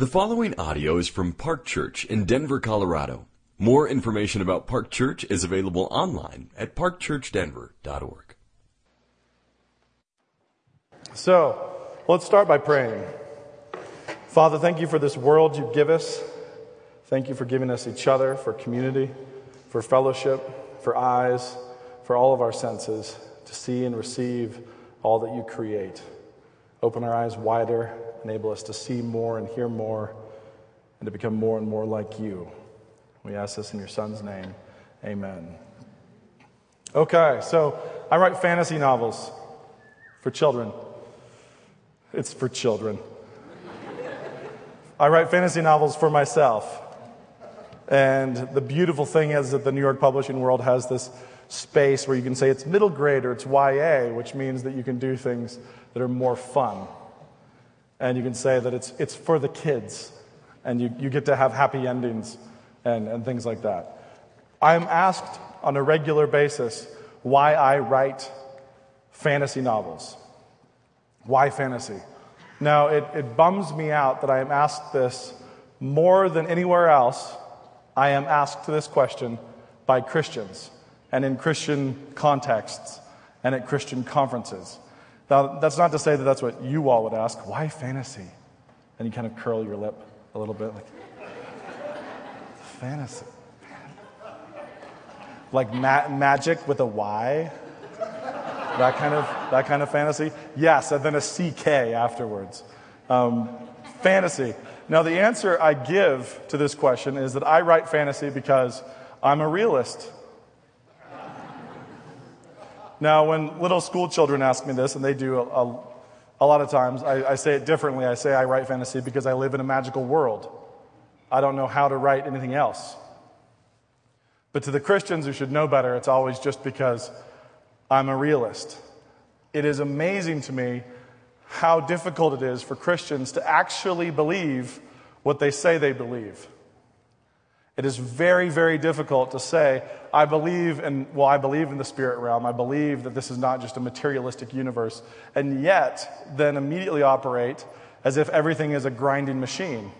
The following audio is from Park Church in Denver, Colorado. More information about Park Church is available online at parkchurchdenver.org. So, let's start by praying. Father, thank you for this world you give us. Thank you for giving us each other, for community, for fellowship, for eyes, for all of our senses to see and receive all that you create. Open our eyes wider, enable us to see more and hear more, and to become more and more like you. We ask this in your Son's name. Amen. Okay, so I write fantasy novels for children. It's for children. I write fantasy novels for myself. And the beautiful thing is that the New York publishing world has this space where you can say it's middle grade or it's YA, which means that you can do things that are more fun. And you can say that it's, it's for the kids, and you, you get to have happy endings and, and things like that. I am asked on a regular basis why I write fantasy novels. Why fantasy? Now, it, it bums me out that I am asked this more than anywhere else. I am asked this question by Christians and in Christian contexts and at Christian conferences. Now, that's not to say that that's what you all would ask. Why fantasy? And you kind of curl your lip a little bit, like, fantasy. Like ma- magic with a Y? That kind of, that kind of fantasy? Yes, and then a CK afterwards. Um, fantasy. Now, the answer I give to this question is that I write fantasy because I'm a realist. Now, when little school children ask me this, and they do a, a, a lot of times, I, I say it differently. I say I write fantasy because I live in a magical world. I don't know how to write anything else. But to the Christians who should know better, it's always just because I'm a realist. It is amazing to me how difficult it is for Christians to actually believe what they say they believe. It is very, very difficult to say, I believe in, well, I believe in the spirit realm. I believe that this is not just a materialistic universe, and yet then immediately operate as if everything is a grinding machine.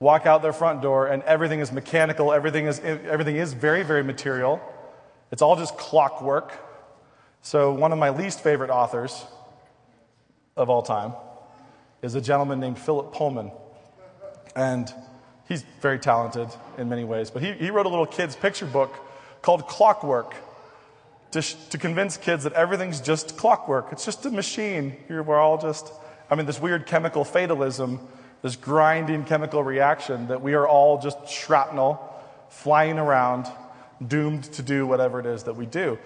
Walk out their front door and everything is mechanical, everything is, everything is very, very material. It's all just clockwork. So, one of my least favorite authors of all time is a gentleman named Philip Pullman. And He's very talented in many ways, but he, he wrote a little kid's picture book called Clockwork to, sh- to convince kids that everything's just clockwork. It's just a machine. Here we're all just, I mean, this weird chemical fatalism, this grinding chemical reaction that we are all just shrapnel flying around, doomed to do whatever it is that we do.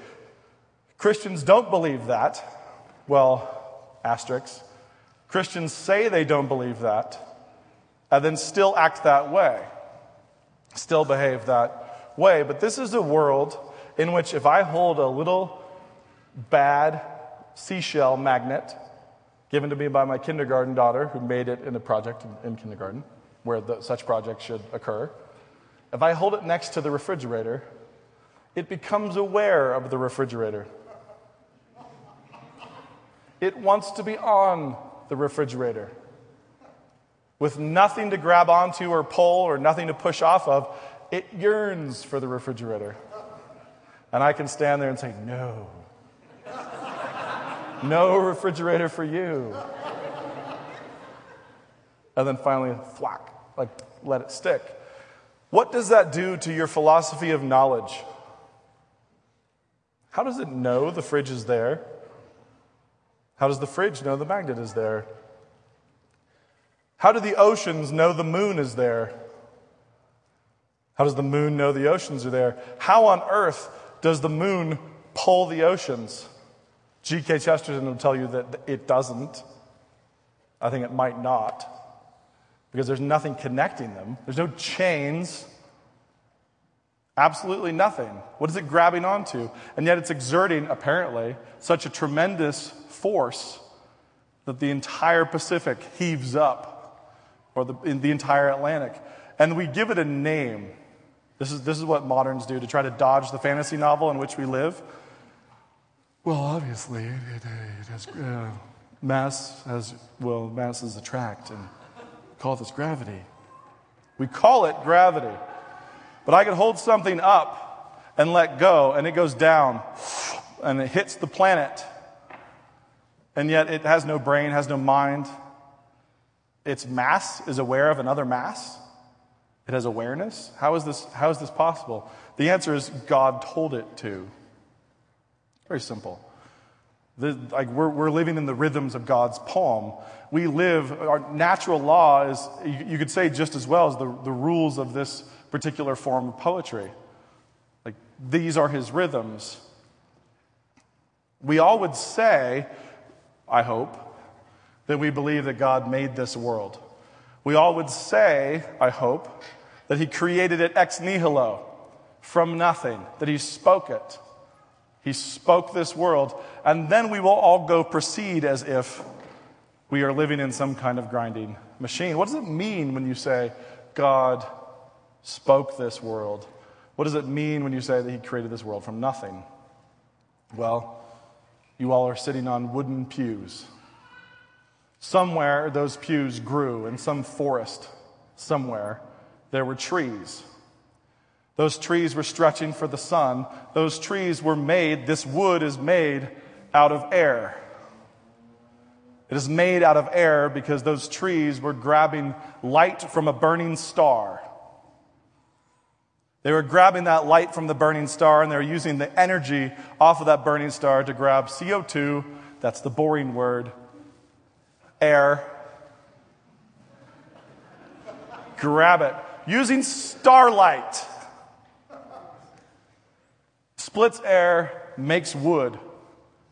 Christians don't believe that. Well, asterisks. Christians say they don't believe that and then still act that way, still behave that way. But this is a world in which if I hold a little bad seashell magnet given to me by my kindergarten daughter who made it in a project in, in kindergarten where the, such projects should occur, if I hold it next to the refrigerator, it becomes aware of the refrigerator. It wants to be on the refrigerator with nothing to grab onto or pull or nothing to push off of, it yearns for the refrigerator. And I can stand there and say, No. No refrigerator for you. And then finally, thwack, like let it stick. What does that do to your philosophy of knowledge? How does it know the fridge is there? How does the fridge know the magnet is there? How do the oceans know the moon is there? How does the moon know the oceans are there? How on earth does the moon pull the oceans? G.K. Chesterton will tell you that it doesn't. I think it might not, because there's nothing connecting them. There's no chains. Absolutely nothing. What is it grabbing onto? And yet it's exerting, apparently, such a tremendous force that the entire Pacific heaves up or the, in the entire Atlantic. And we give it a name. This is, this is what moderns do to try to dodge the fantasy novel in which we live. Well, obviously, it, it has uh, mass has, well, masses attract and call this gravity. We call it gravity. But I could hold something up and let go, and it goes down, and it hits the planet. And yet it has no brain, has no mind. Its mass is aware of another mass. It has awareness. How is this, how is this possible? The answer is God told it to. Very simple. The, like we're, we're living in the rhythms of God's poem. We live, our natural law is, you, you could say just as well as the, the rules of this particular form of poetry. Like these are his rhythms. We all would say, I hope, that we believe that God made this world. We all would say, I hope, that he created it ex nihilo, from nothing, that he spoke it. He spoke this world, and then we will all go proceed as if we are living in some kind of grinding machine. What does it mean when you say, God spoke this world? What does it mean when you say that He created this world from nothing? Well, you all are sitting on wooden pews. Somewhere those pews grew in some forest, somewhere there were trees. Those trees were stretching for the sun. Those trees were made, this wood is made out of air. It is made out of air because those trees were grabbing light from a burning star. They were grabbing that light from the burning star and they were using the energy off of that burning star to grab CO2, that's the boring word, air, grab it, using starlight splits air, makes wood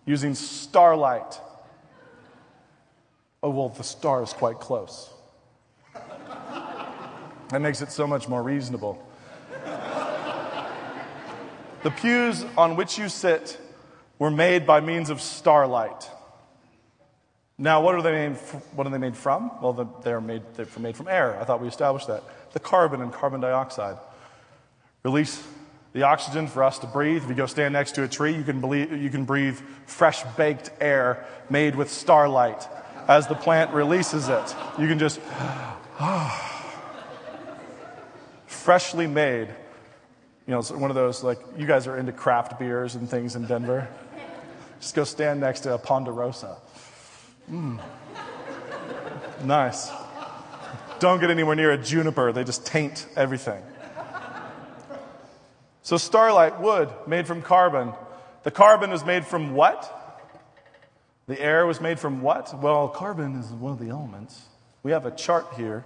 using starlight. Oh, well, the star is quite close. That makes it so much more reasonable. The pews on which you sit were made by means of starlight. Now, what are they made, what are they made from? Well, they're made, they're made from air. I thought we established that. The carbon and carbon dioxide. Release the oxygen for us to breathe. If you go stand next to a tree, you can, believe, you can breathe fresh baked air made with starlight as the plant releases it. You can just, freshly made. You know, it's one of those, like, you guys are into craft beers and things in Denver. Just go stand next to a Ponderosa. Mm. Nice. Don't get anywhere near a juniper, they just taint everything. So, starlight, wood made from carbon. The carbon is made from what? The air was made from what? Well, carbon is one of the elements. We have a chart here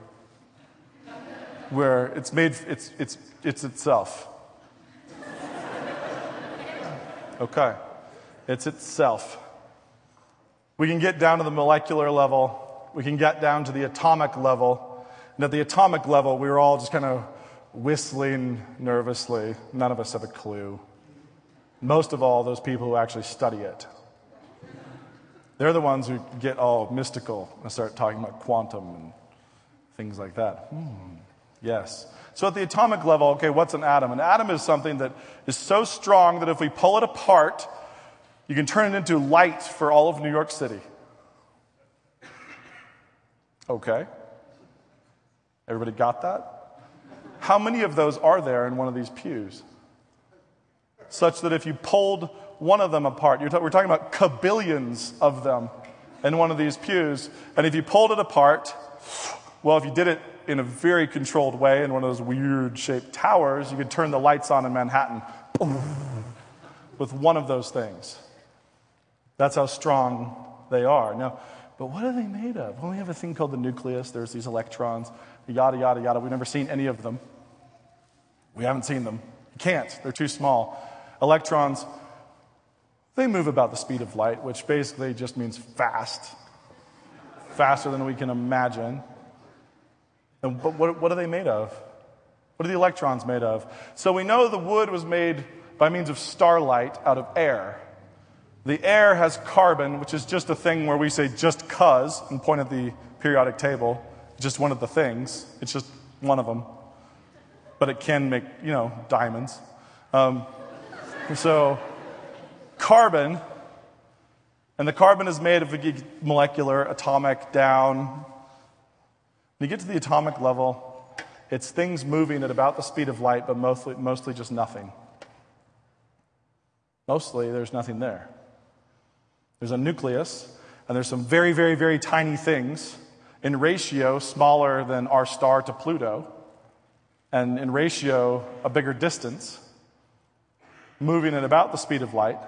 where it's made, it's, it's, it's itself. Okay. It's itself. We can get down to the molecular level. We can get down to the atomic level. And at the atomic level, we were all just kind of whistling nervously. None of us have a clue. Most of all, those people who actually study it. They're the ones who get all mystical and start talking about quantum and things like that. Hmm. Yes. So at the atomic level, okay, what's an atom? An atom is something that is so strong that if we pull it apart, you can turn it into light for all of New York City. Okay. Everybody got that? How many of those are there in one of these pews? Such that if you pulled one of them apart, we're talking about kabillions of them in one of these pews, and if you pulled it apart, well, if you did it in a very controlled way in one of those weird shaped towers, you could turn the lights on in Manhattan with one of those things. That's how strong they are. Now, but what are they made of? Well, we have a thing called the nucleus. There's these electrons, yada, yada, yada. We've never seen any of them. We haven't seen them. You can't, they're too small. Electrons, they move about the speed of light, which basically just means fast, faster than we can imagine. And, but what, what are they made of? What are the electrons made of? So we know the wood was made by means of starlight out of air. The air has carbon, which is just a thing where we say just cuz and point at the periodic table. Just one of the things. It's just one of them but it can make, you know, diamonds. Um, so, carbon, and the carbon is made of a molecular, atomic, down. When you get to the atomic level, it's things moving at about the speed of light, but mostly, mostly just nothing. Mostly, there's nothing there. There's a nucleus, and there's some very, very, very tiny things in ratio smaller than our star to Pluto, and in ratio a bigger distance, moving at about the speed of light,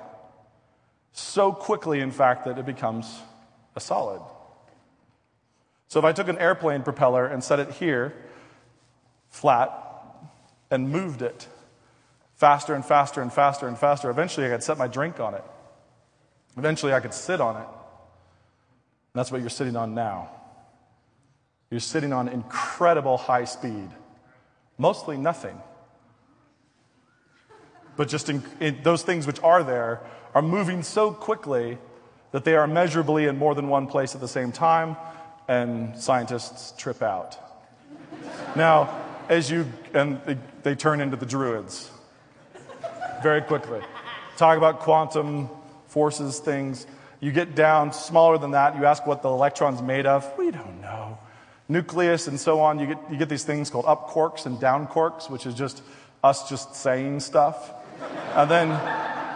so quickly, in fact, that it becomes a solid. So if I took an airplane propeller and set it here, flat, and moved it faster and faster and faster and faster, eventually I could set my drink on it. Eventually I could sit on it. And that's what you're sitting on now. You're sitting on incredible high speed, mostly nothing. But just in, in those things which are there are moving so quickly that they are measurably in more than one place at the same time, and scientists trip out. now, as you, and they, they turn into the druids very quickly. Talk about quantum forces, things. You get down smaller than that, you ask what the electron's made of. We don't know. Nucleus and so on, you get, you get these things called up quarks and down quarks, which is just us just saying stuff. And then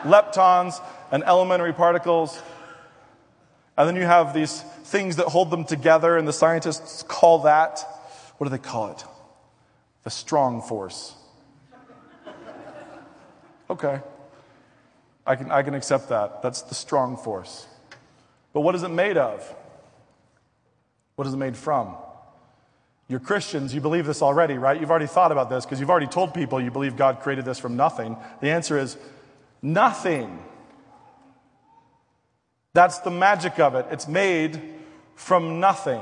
leptons and elementary particles. And then you have these things that hold them together, and the scientists call that, what do they call it? The strong force. Okay. I can, I can accept that. That's the strong force. But what is it made of? What is it made from? You're Christians, you believe this already, right? You've already thought about this because you've already told people you believe God created this from nothing. The answer is nothing. That's the magic of it. It's made from nothing.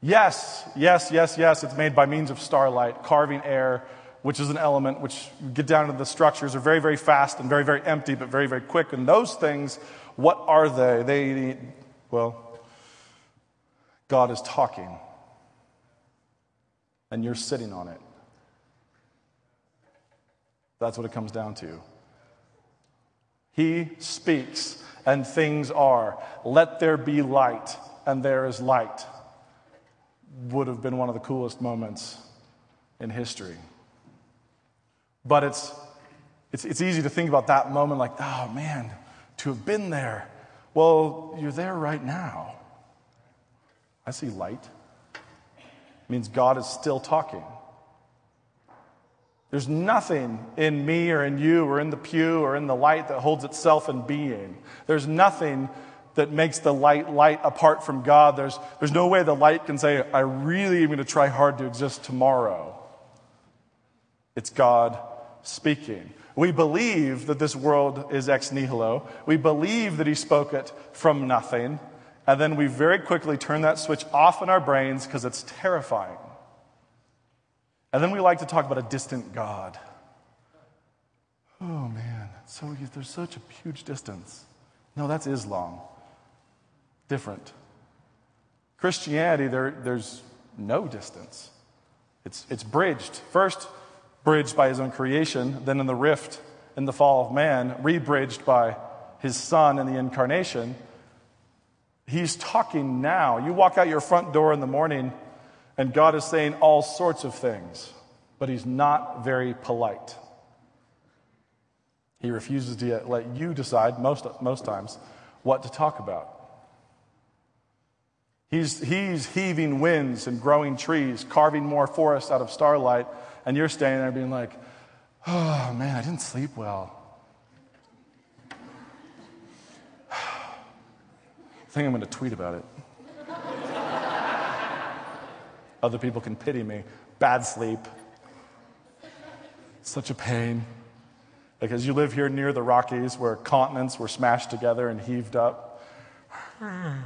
Yes, yes, yes, yes, it's made by means of starlight, carving air, which is an element which get down to the structures are very, very fast and very, very empty, but very, very quick. And those things, what are they? They, well, God is talking, and you're sitting on it. That's what it comes down to. He speaks, and things are. Let there be light, and there is light. Would have been one of the coolest moments in history. But it's, it's, it's easy to think about that moment like, oh man, to have been there. Well, you're there right now. I see light. It means God is still talking. There's nothing in me or in you or in the pew or in the light that holds itself in being. There's nothing that makes the light light apart from God. There's, there's no way the light can say, I really am going to try hard to exist tomorrow. It's God speaking. We believe that this world is ex nihilo. We believe that he spoke it from nothing. And then we very quickly turn that switch off in our brains because it's terrifying. And then we like to talk about a distant God. Oh man, so there's such a huge distance. No, that's Islam. Different. Christianity, there, there's no distance. It's, it's bridged. First, bridged by his own creation, then in the rift in the fall of man, rebridged by his son in the incarnation. He's talking now. You walk out your front door in the morning, and God is saying all sorts of things, but he's not very polite. He refuses to let you decide, most, most times, what to talk about. He's, he's heaving winds and growing trees, carving more forest out of starlight and you're standing there being like, oh man, I didn't sleep well. I think I'm going to tweet about it. Other people can pity me. Bad sleep. Such a pain. Like, as you live here near the Rockies where continents were smashed together and heaved up. Ah.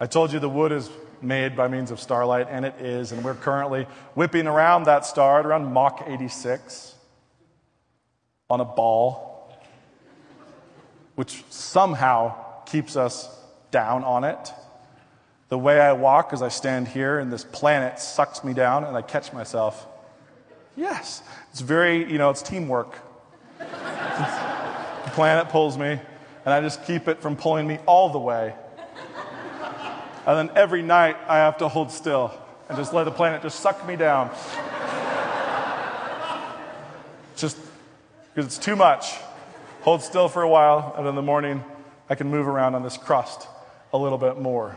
I told you the wood is made by means of starlight, and it is, and we're currently whipping around that star at around Mach 86 on a ball, which somehow keeps us down on it. The way I walk as I stand here, and this planet sucks me down, and I catch myself. Yes, it's very, you know, it's teamwork. the planet pulls me, and I just keep it from pulling me all the way. And then every night I have to hold still and just let the planet just suck me down. just because it's too much. Hold still for a while, and in the morning I can move around on this crust a little bit more.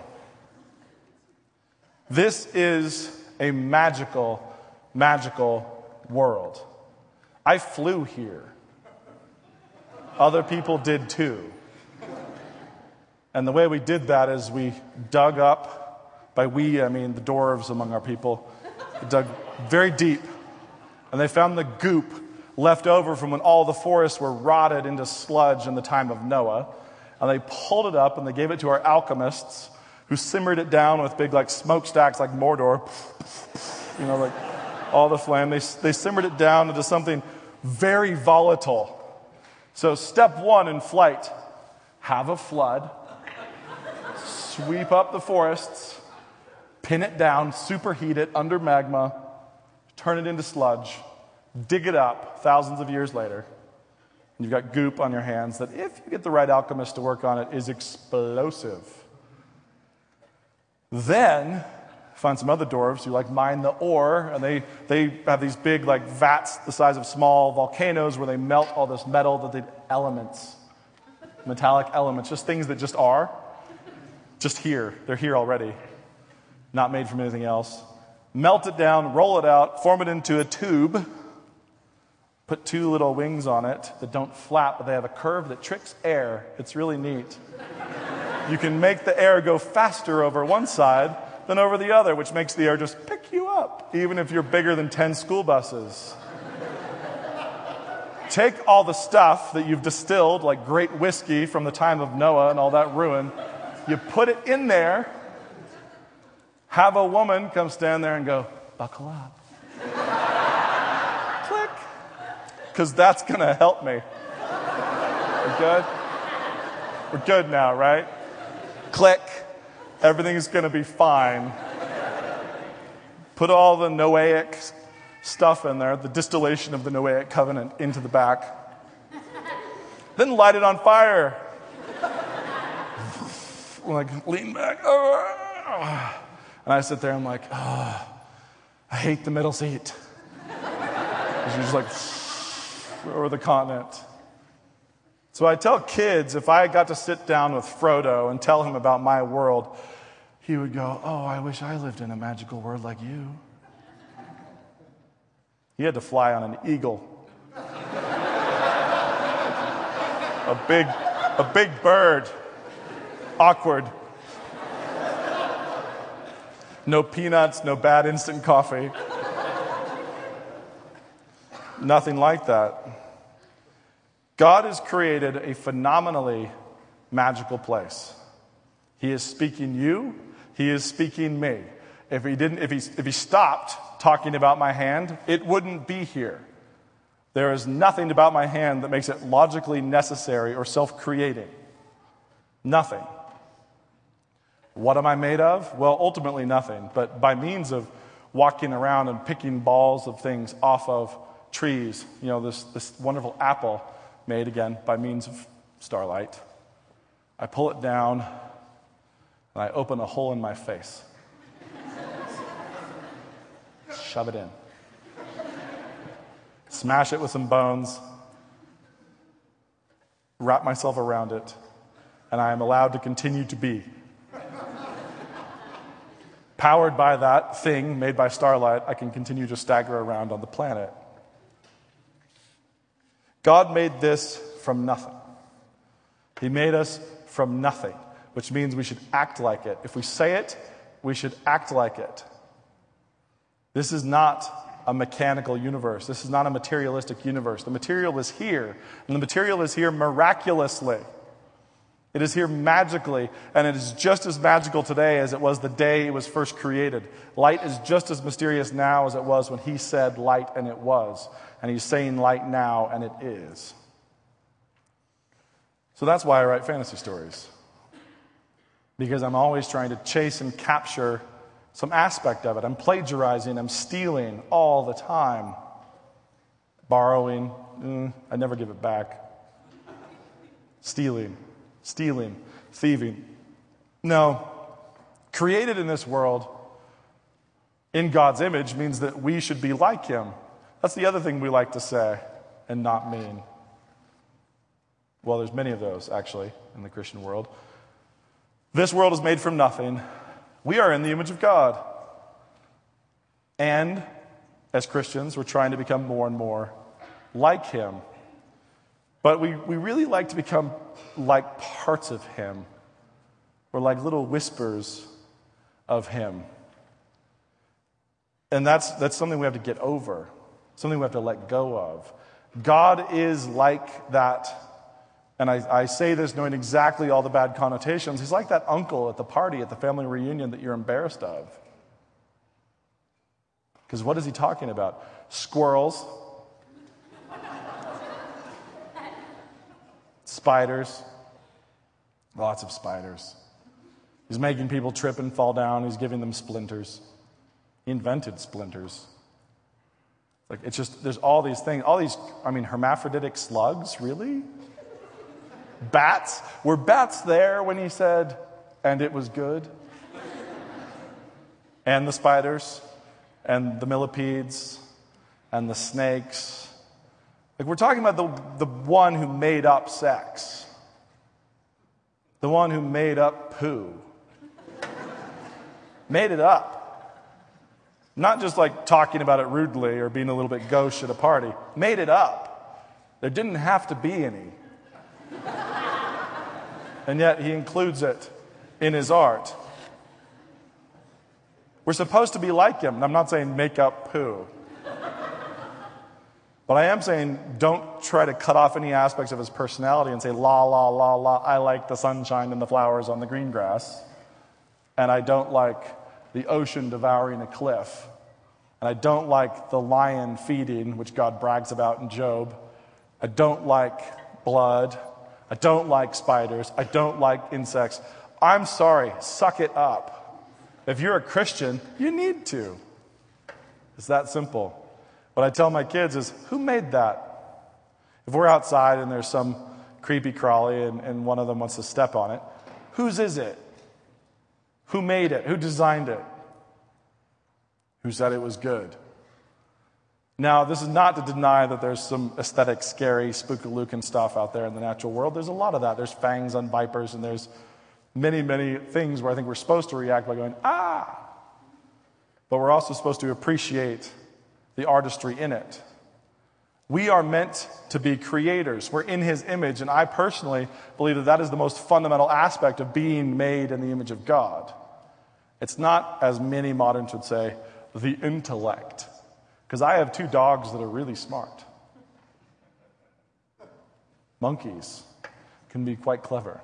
This is a magical, magical world. I flew here. Other people did too. And the way we did that is we dug up, by we, I mean the dwarves among our people, dug very deep. And they found the goop left over from when all the forests were rotted into sludge in the time of Noah. And they pulled it up and they gave it to our alchemists who simmered it down with big like smokestacks like Mordor. You know, like all the flame. They, they simmered it down into something very volatile. So, step one in flight have a flood, sweep up the forests, pin it down, superheat it under magma, turn it into sludge, dig it up thousands of years later. And you've got goop on your hands that, if you get the right alchemist to work on it, is explosive. Then find some other dwarves who like mine the ore, and they, they have these big like vats the size of small volcanoes where they melt all this metal that the elements, metallic elements, just things that just are, just here. They're here already, not made from anything else. Melt it down, roll it out, form it into a tube, put two little wings on it that don't flap, but they have a curve that tricks air. It's really neat. You can make the air go faster over one side than over the other, which makes the air just pick you up, even if you're bigger than 10 school buses. Take all the stuff that you've distilled, like great whiskey from the time of Noah and all that ruin, you put it in there, have a woman come stand there and go, buckle up. Click. Because that's going to help me. We're good? We're good now, right? Click. Everything's going to be fine. Put all the Noahic stuff in there, the distillation of the Noahic covenant into the back. Then light it on fire. Like, lean back. Ah. And I sit there, and I'm like, oh, I hate the middle seat. Because you're just like, over the continent. So I tell kids if I got to sit down with Frodo and tell him about my world, he would go, Oh, I wish I lived in a magical world like you. He had to fly on an eagle. a big, a big bird. Awkward. No peanuts, no bad instant coffee. Nothing like that. God has created a phenomenally magical place. He is speaking you he is speaking me. If he didn't, if he, if he stopped talking about my hand, it wouldn't be here. There is nothing about my hand that makes it logically necessary or self creating. Nothing. What am I made of? Well, ultimately nothing, but by means of walking around and picking balls of things off of trees, you know, this, this wonderful apple made again by means of starlight. I pull it down, and I open a hole in my face. Shove it in. Smash it with some bones. Wrap myself around it. And I am allowed to continue to be. Powered by that thing made by starlight, I can continue to stagger around on the planet. God made this from nothing. He made us from nothing which means we should act like it. If we say it, we should act like it. This is not a mechanical universe. This is not a materialistic universe. The material is here, and the material is here miraculously. It is here magically, and it is just as magical today as it was the day it was first created. Light is just as mysterious now as it was when he said light, and it was. And he's saying light now, and it is. So that's why I write fantasy stories because I'm always trying to chase and capture some aspect of it. I'm plagiarizing, I'm stealing all the time. Borrowing, mm, I never give it back. Stealing, stealing, thieving. No, created in this world in God's image means that we should be like Him. That's the other thing we like to say and not mean. Well, there's many of those, actually, in the Christian world. This world is made from nothing. We are in the image of God. And as Christians, we're trying to become more and more like Him. But we, we really like to become like parts of Him. We're like little whispers of Him. And that's, that's something we have to get over, something we have to let go of. God is like that. And I, I say this knowing exactly all the bad connotations. He's like that uncle at the party, at the family reunion that you're embarrassed of. Because what is he talking about? Squirrels, spiders, lots of spiders. He's making people trip and fall down, he's giving them splinters. He invented splinters. Like it's just there's all these things, all these I mean hermaphroditic slugs, really? Bats? Were bats there when he said and it was good? and the spiders and the millipedes and the snakes. Like we're talking about the, the one who made up sex. The one who made up poo. made it up. Not just like talking about it rudely or being a little bit gauche at a party. Made it up. There didn't have to be any. and yet he includes it in his art. We're supposed to be like him. I'm not saying make up poo. But I am saying don't try to cut off any aspects of his personality and say, la, la, la, la, I like the sunshine and the flowers on the green grass. And I don't like the ocean devouring a cliff. And I don't like the lion feeding, which God brags about in Job. I don't like blood. I don't like spiders. I don't like insects. I'm sorry, suck it up. If you're a Christian, you need to. It's that simple. What I tell my kids is who made that? If we're outside and there's some creepy crawly and, and one of them wants to step on it, whose is it? Who made it? Who designed it? Who said it was good? Now, this is not to deny that there's some aesthetic, scary, spookalookin stuff out there in the natural world. There's a lot of that. There's fangs on vipers, and there's many, many things where I think we're supposed to react by going, ah. But we're also supposed to appreciate the artistry in it. We are meant to be creators. We're in his image, and I personally believe that that is the most fundamental aspect of being made in the image of God. It's not, as many moderns would say, the intellect. Because I have two dogs that are really smart. Monkeys can be quite clever.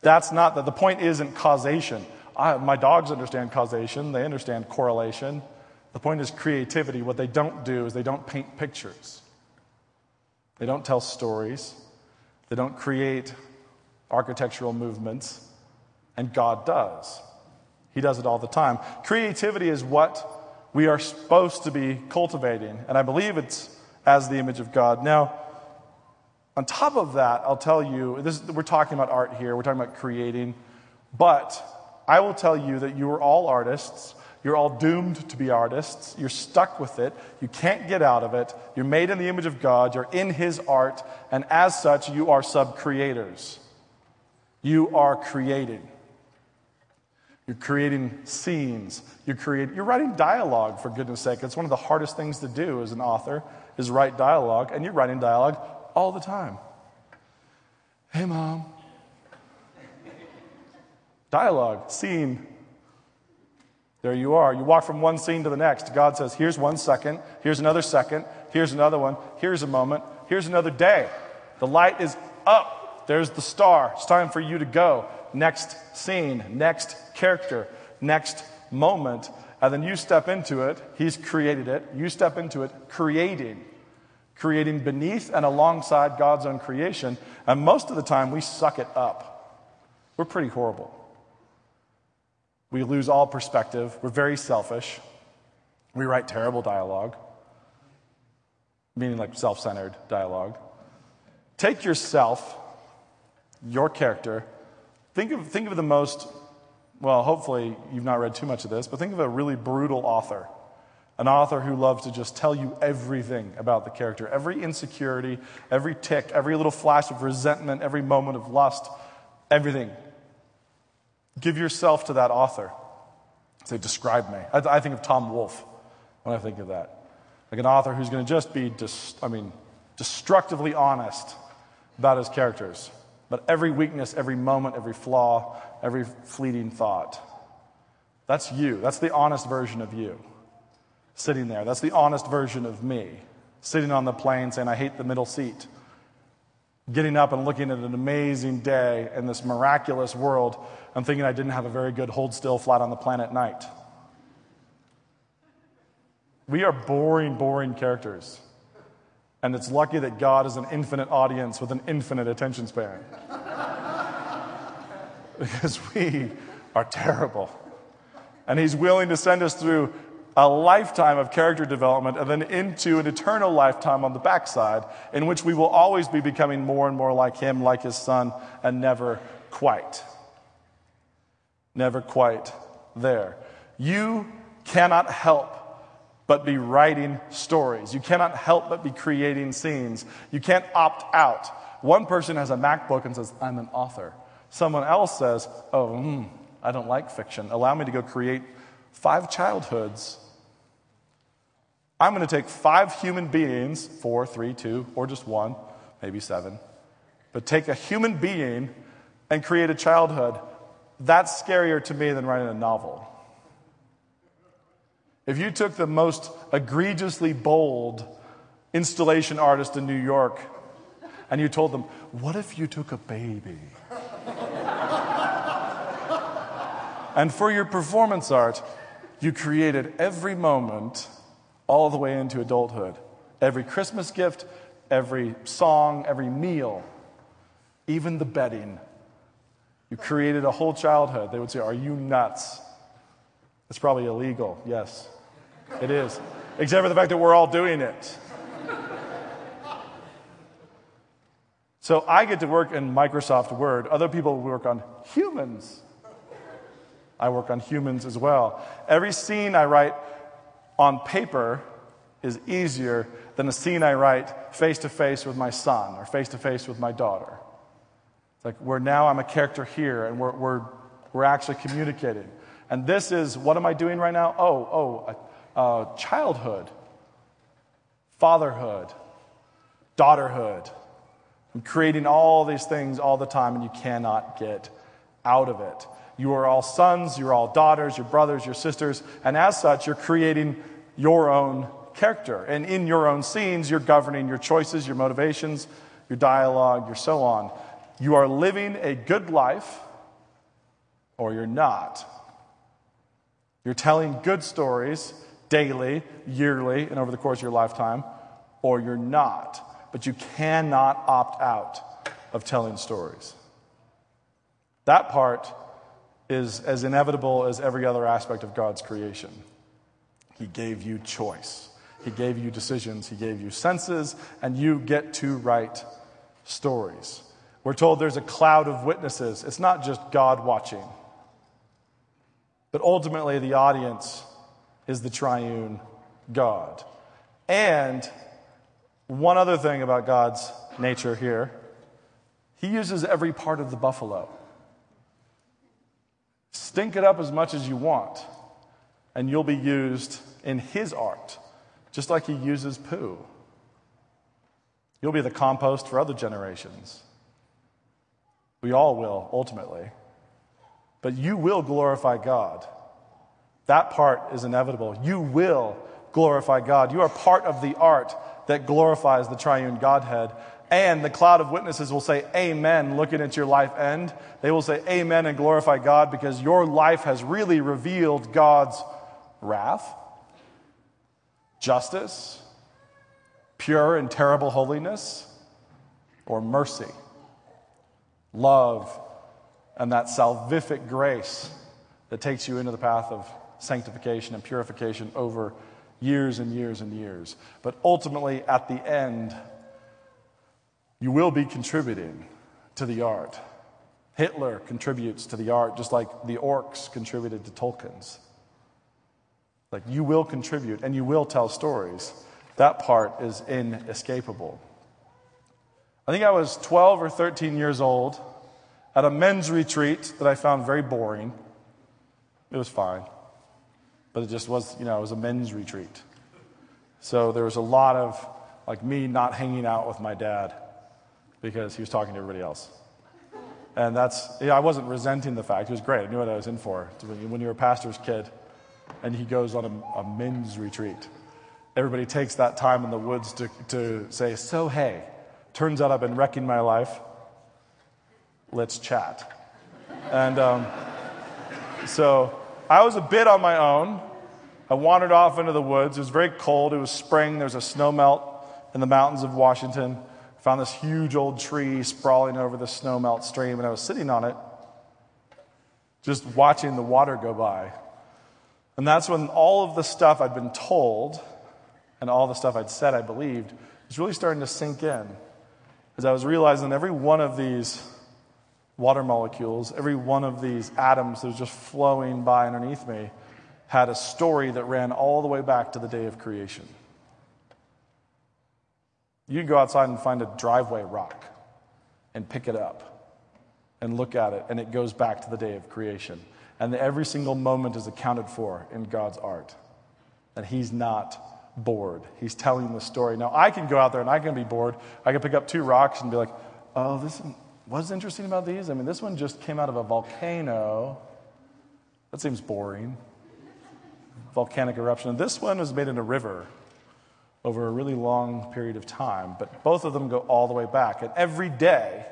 That's not that the point isn't causation. I, my dogs understand causation, they understand correlation. The point is creativity. What they don't do is they don't paint pictures, they don't tell stories, they don't create architectural movements, and God does. He does it all the time. Creativity is what we are supposed to be cultivating, and I believe it's as the image of God. Now, on top of that, I'll tell you this, we're talking about art here, we're talking about creating, but I will tell you that you are all artists. You're all doomed to be artists. You're stuck with it. You can't get out of it. You're made in the image of God. You're in His art. And as such, you are sub creators. You are creating. You're creating scenes. You're, creating, you're writing dialogue, for goodness sake. It's one of the hardest things to do as an author, is write dialogue. And you're writing dialogue all the time. Hey, mom. Dialogue, scene. There you are. You walk from one scene to the next. God says, here's one second, here's another second, here's another one, here's a moment, here's another day. The light is up. There's the star. It's time for you to go. Next scene, next character, next moment. And then you step into it. He's created it. You step into it, creating creating beneath and alongside God's own creation. And most of the time, we suck it up. We're pretty horrible. We lose all perspective. We're very selfish. We write terrible dialogue, meaning like self centered dialogue. Take yourself your character. Think of, think of the most, well, hopefully you've not read too much of this, but think of a really brutal author. An author who loves to just tell you everything about the character, every insecurity, every tick, every little flash of resentment, every moment of lust, everything. Give yourself to that author. Say, describe me. I, I think of Tom Wolfe when I think of that. Like an author who's going to just be, dis- I mean, destructively honest about his characters, but every weakness, every moment, every flaw, every fleeting thought. That's you. That's the honest version of you sitting there. That's the honest version of me sitting on the plane saying, I hate the middle seat. Getting up and looking at an amazing day in this miraculous world and thinking I didn't have a very good hold still flat on the planet night. We are boring, boring characters. And it's lucky that God is an infinite audience with an infinite attention span. because we are terrible. And He's willing to send us through a lifetime of character development and then into an eternal lifetime on the backside in which we will always be becoming more and more like Him, like His Son, and never quite. Never quite there. You cannot help but be writing stories. You cannot help but be creating scenes. You can't opt out. One person has a MacBook and says, I'm an author. Someone else says, Oh, mm, I don't like fiction. Allow me to go create five childhoods. I'm going to take five human beings, four, three, two, or just one, maybe seven, but take a human being and create a childhood. That's scarier to me than writing a novel. If you took the most egregiously bold installation artist in New York and you told them, What if you took a baby? and for your performance art, you created every moment all the way into adulthood. Every Christmas gift, every song, every meal, even the bedding. You created a whole childhood. They would say, Are you nuts? It's probably illegal, yes. It is. Except for the fact that we're all doing it. So I get to work in Microsoft Word. Other people work on humans. I work on humans as well. Every scene I write on paper is easier than a scene I write face to face with my son or face to face with my daughter. It's like where now I'm a character here and we're, we're, we're actually communicating. And this is what am I doing right now? Oh, oh, uh, childhood, fatherhood, daughterhood. I'm creating all these things all the time, and you cannot get out of it. You are all sons, you're all daughters, your brothers, your sisters, and as such, you're creating your own character. And in your own scenes, you're governing your choices, your motivations, your dialogue, your so on. You are living a good life, or you're not. You're telling good stories daily, yearly, and over the course of your lifetime, or you're not. But you cannot opt out of telling stories. That part is as inevitable as every other aspect of God's creation. He gave you choice, He gave you decisions, He gave you senses, and you get to write stories. We're told there's a cloud of witnesses. It's not just God watching, but ultimately the audience is the triune God. And one other thing about God's nature here He uses every part of the buffalo. Stink it up as much as you want, and you'll be used in His art, just like He uses poo. You'll be the compost for other generations. We all will, ultimately. But you will glorify God. That part is inevitable. You will glorify God. You are part of the art that glorifies the triune Godhead. And the cloud of witnesses will say, Amen, looking at your life end. They will say, Amen, and glorify God because your life has really revealed God's wrath, justice, pure and terrible holiness, or mercy, love, and that salvific grace that takes you into the path of sanctification and purification over years and years and years. But ultimately, at the end, you will be contributing to the art. Hitler contributes to the art just like the orcs contributed to Tolkien's. Like you will contribute and you will tell stories. That part is inescapable. I think I was 12 or 13 years old at a men's retreat that I found very boring. It was fine. But it just was, you know, it was a men's retreat. So there was a lot of, like, me not hanging out with my dad because he was talking to everybody else. And that's, yeah, I wasn't resenting the fact. It was great. I knew what I was in for. When you're a pastor's kid and he goes on a, a men's retreat, everybody takes that time in the woods to, to say, So, hey, turns out I've been wrecking my life. Let's chat. And um, so I was a bit on my own. I wandered off into the woods. It was very cold. It was spring. There was a snow melt in the mountains of Washington. I found this huge old tree sprawling over the snow melt stream, and I was sitting on it, just watching the water go by. And that's when all of the stuff I'd been told and all the stuff I'd said I believed was really starting to sink in. As I was realizing every one of these water molecules, every one of these atoms that was just flowing by underneath me, had a story that ran all the way back to the day of creation. You can go outside and find a driveway rock and pick it up and look at it, and it goes back to the day of creation. And every single moment is accounted for in God's art. And He's not bored. He's telling the story. Now, I can go out there and I can be bored. I can pick up two rocks and be like, oh, this, what's interesting about these? I mean, this one just came out of a volcano. That seems boring volcanic eruption. And this one was made in a river over a really long period of time, but both of them go all the way back. And every day,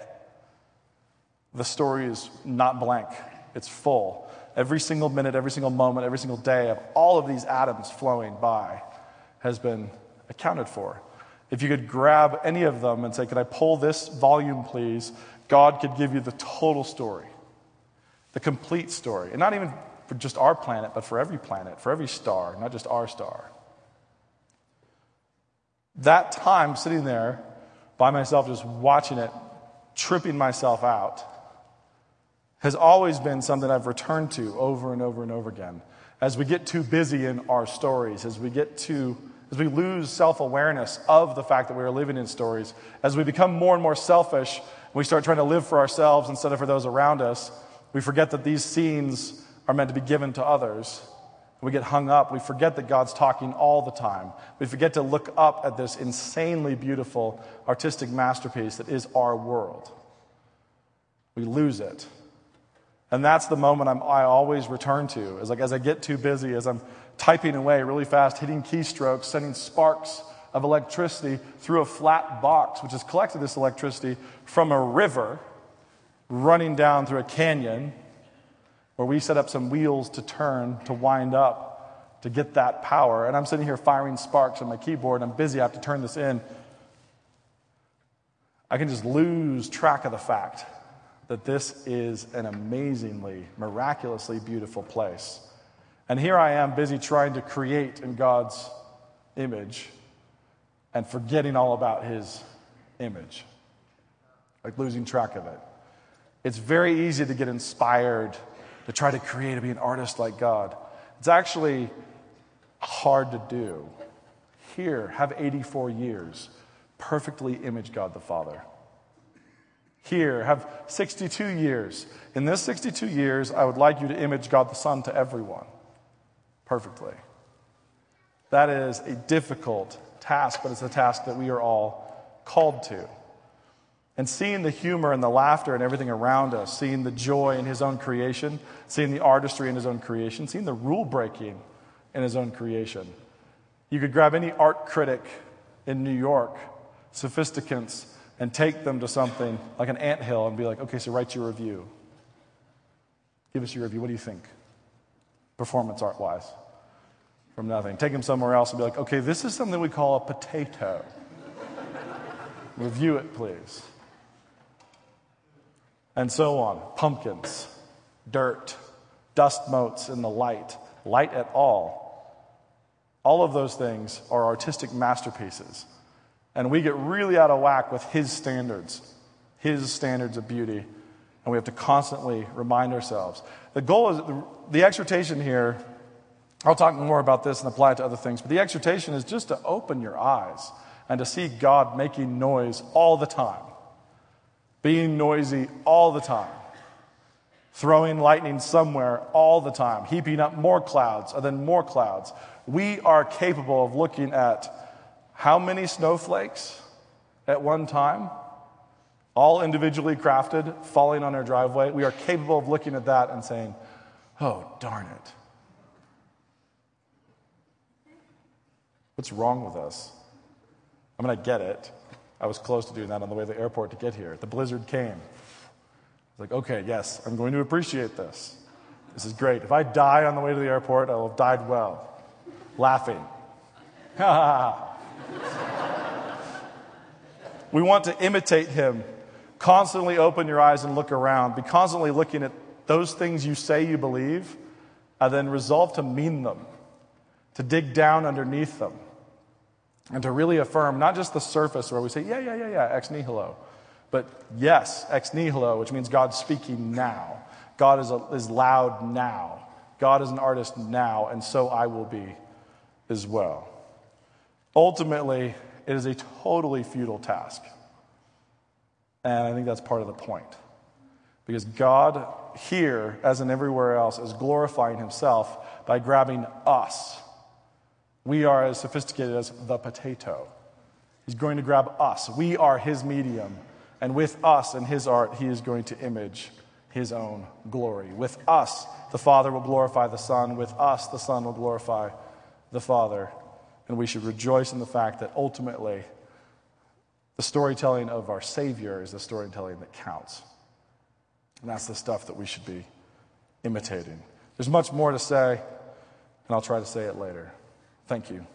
the story is not blank, it's full. Every single minute, every single moment, every single day of all of these atoms flowing by has been accounted for. If you could grab any of them and say, Could I pull this volume, please? God could give you the total story, the complete story. And not even for just our planet, but for every planet, for every star, not just our star. That time sitting there by myself, just watching it, tripping myself out, has always been something I've returned to over and over and over again. As we get too busy in our stories, as we get too, as we lose self awareness of the fact that we are living in stories, as we become more and more selfish, we start trying to live for ourselves instead of for those around us, we forget that these scenes are meant to be given to others. We get hung up. We forget that God's talking all the time. We forget to look up at this insanely beautiful artistic masterpiece that is our world. We lose it. And that's the moment I'm, i always return to. Is like as I get too busy, as I'm typing away really fast, hitting keystrokes, sending sparks of electricity through a flat box, which has collected this electricity from a river running down through a canyon where we set up some wheels to turn, to wind up, to get that power. And I'm sitting here firing sparks on my keyboard. I'm busy. I have to turn this in. I can just lose track of the fact that this is an amazingly, miraculously beautiful place. And here I am busy trying to create in God's image and forgetting all about his image, like losing track of it. It's very easy to get inspired to try to create and be an artist like God. It's actually hard to do. Here, have 84 years, perfectly image God the Father. Here, have 62 years. In this 62 years, I would like you to image God the Son to everyone perfectly. That is a difficult task, but it's a task that we are all called to. And seeing the humor and the laughter and everything around us, seeing the joy in his own creation, seeing the artistry in his own creation, seeing the rule breaking in his own creation. You could grab any art critic in New York, sophisticants, and take them to something like an ant hill and be like, okay, so write your review. Give us your review. What do you think? Performance art wise. From nothing. Take them somewhere else and be like, okay, this is something we call a potato. review it, please and so on. Pumpkins, dirt, dust motes in the light, light at all. All of those things are artistic masterpieces. And we get really out of whack with his standards, his standards of beauty. And we have to constantly remind ourselves. The goal is the, exhortation here, I'll talk more about this and apply it to other things, but the exhortation is just to open your eyes and to see God making noise all the time, being noisy all the time, throwing lightning somewhere all the time, heaping up more clouds and then more clouds. We are capable of looking at how many snowflakes at one time all individually crafted, falling on our driveway, we are capable of looking at that and saying, oh, darn it. What's wrong with us? I mean, I get it. I was close to doing that on the way to the airport to get here. The blizzard came. I was like, okay, yes, I'm going to appreciate this. This is great. If I die on the way to the airport, I will have died well. Laughing. we want to imitate him Constantly open your eyes and look around. Be constantly looking at those things you say you believe, and then resolve to mean them, to dig down underneath them, and to really affirm not just the surface where we say, yeah, yeah, yeah, yeah, ex nihilo, but yes, ex nihilo, which means God's speaking now. God is, a, is loud now. God is an artist now, and so I will be as well. Ultimately, it is a totally futile task. And I think that's part of the point. Because God, here, as in everywhere else, is glorifying himself by grabbing us. We are as sophisticated as the potato. He's going to grab us. We are his medium. And with us and his art, he is going to image his own glory. With us, the Father will glorify the Son. With us, the Son will glorify the Father. And we should rejoice in the fact that ultimately, the storytelling of our Savior is the storytelling that counts. And that's the stuff that we should be imitating. There's much more to say, and I'll try to say it later. Thank you.